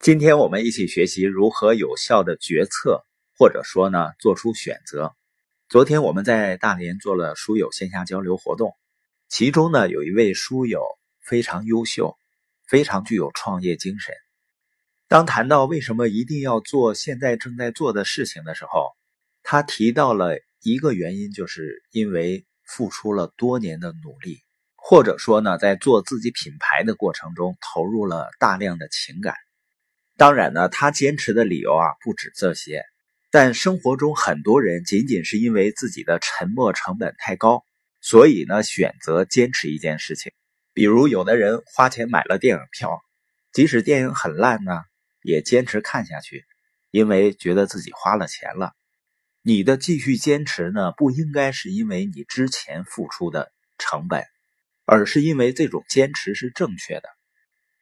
今天我们一起学习如何有效的决策，或者说呢做出选择。昨天我们在大连做了书友线下交流活动，其中呢有一位书友非常优秀，非常具有创业精神。当谈到为什么一定要做现在正在做的事情的时候，他提到了一个原因，就是因为付出了多年的努力，或者说呢在做自己品牌的过程中投入了大量的情感。当然呢，他坚持的理由啊不止这些，但生活中很多人仅仅是因为自己的沉默成本太高，所以呢选择坚持一件事情。比如有的人花钱买了电影票，即使电影很烂呢，也坚持看下去，因为觉得自己花了钱了。你的继续坚持呢，不应该是因为你之前付出的成本，而是因为这种坚持是正确的。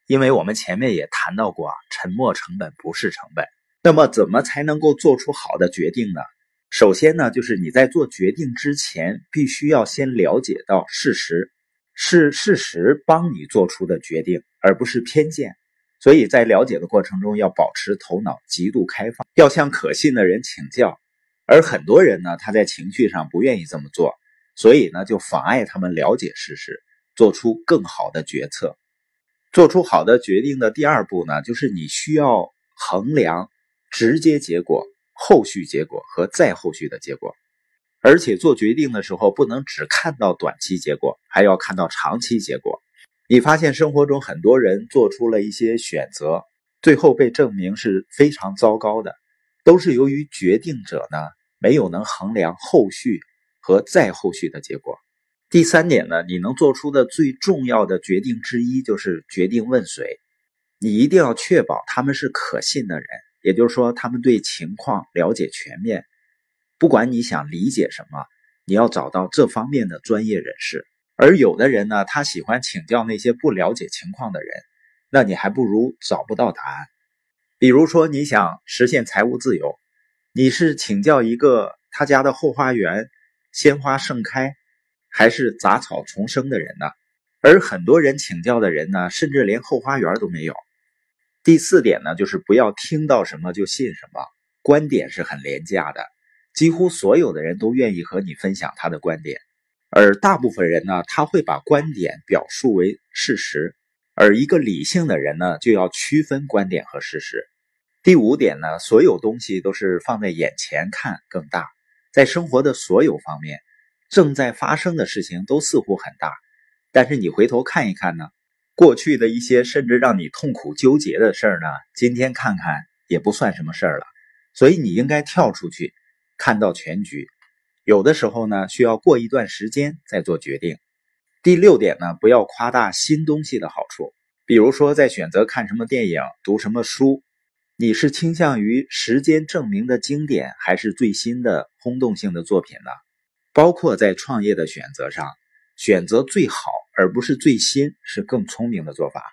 因为我们前面也谈到过啊，沉没成本不是成本。那么，怎么才能够做出好的决定呢？首先呢，就是你在做决定之前，必须要先了解到事实，是事实帮你做出的决定，而不是偏见。所以在了解的过程中，要保持头脑极度开放，要向可信的人请教。而很多人呢，他在情绪上不愿意这么做，所以呢，就妨碍他们了解事实，做出更好的决策。做出好的决定的第二步呢，就是你需要衡量直接结果、后续结果和再后续的结果，而且做决定的时候不能只看到短期结果，还要看到长期结果。你发现生活中很多人做出了一些选择，最后被证明是非常糟糕的，都是由于决定者呢没有能衡量后续和再后续的结果。第三点呢，你能做出的最重要的决定之一就是决定问谁。你一定要确保他们是可信的人，也就是说，他们对情况了解全面。不管你想理解什么，你要找到这方面的专业人士。而有的人呢，他喜欢请教那些不了解情况的人，那你还不如找不到答案。比如说，你想实现财务自由，你是请教一个他家的后花园鲜花盛开。还是杂草丛生的人呢？而很多人请教的人呢，甚至连后花园都没有。第四点呢，就是不要听到什么就信什么。观点是很廉价的，几乎所有的人都愿意和你分享他的观点，而大部分人呢，他会把观点表述为事实。而一个理性的人呢，就要区分观点和事实。第五点呢，所有东西都是放在眼前看更大，在生活的所有方面。正在发生的事情都似乎很大，但是你回头看一看呢，过去的一些甚至让你痛苦纠结的事儿呢，今天看看也不算什么事儿了。所以你应该跳出去，看到全局。有的时候呢，需要过一段时间再做决定。第六点呢，不要夸大新东西的好处，比如说在选择看什么电影、读什么书，你是倾向于时间证明的经典，还是最新的轰动性的作品呢？包括在创业的选择上，选择最好而不是最新是更聪明的做法。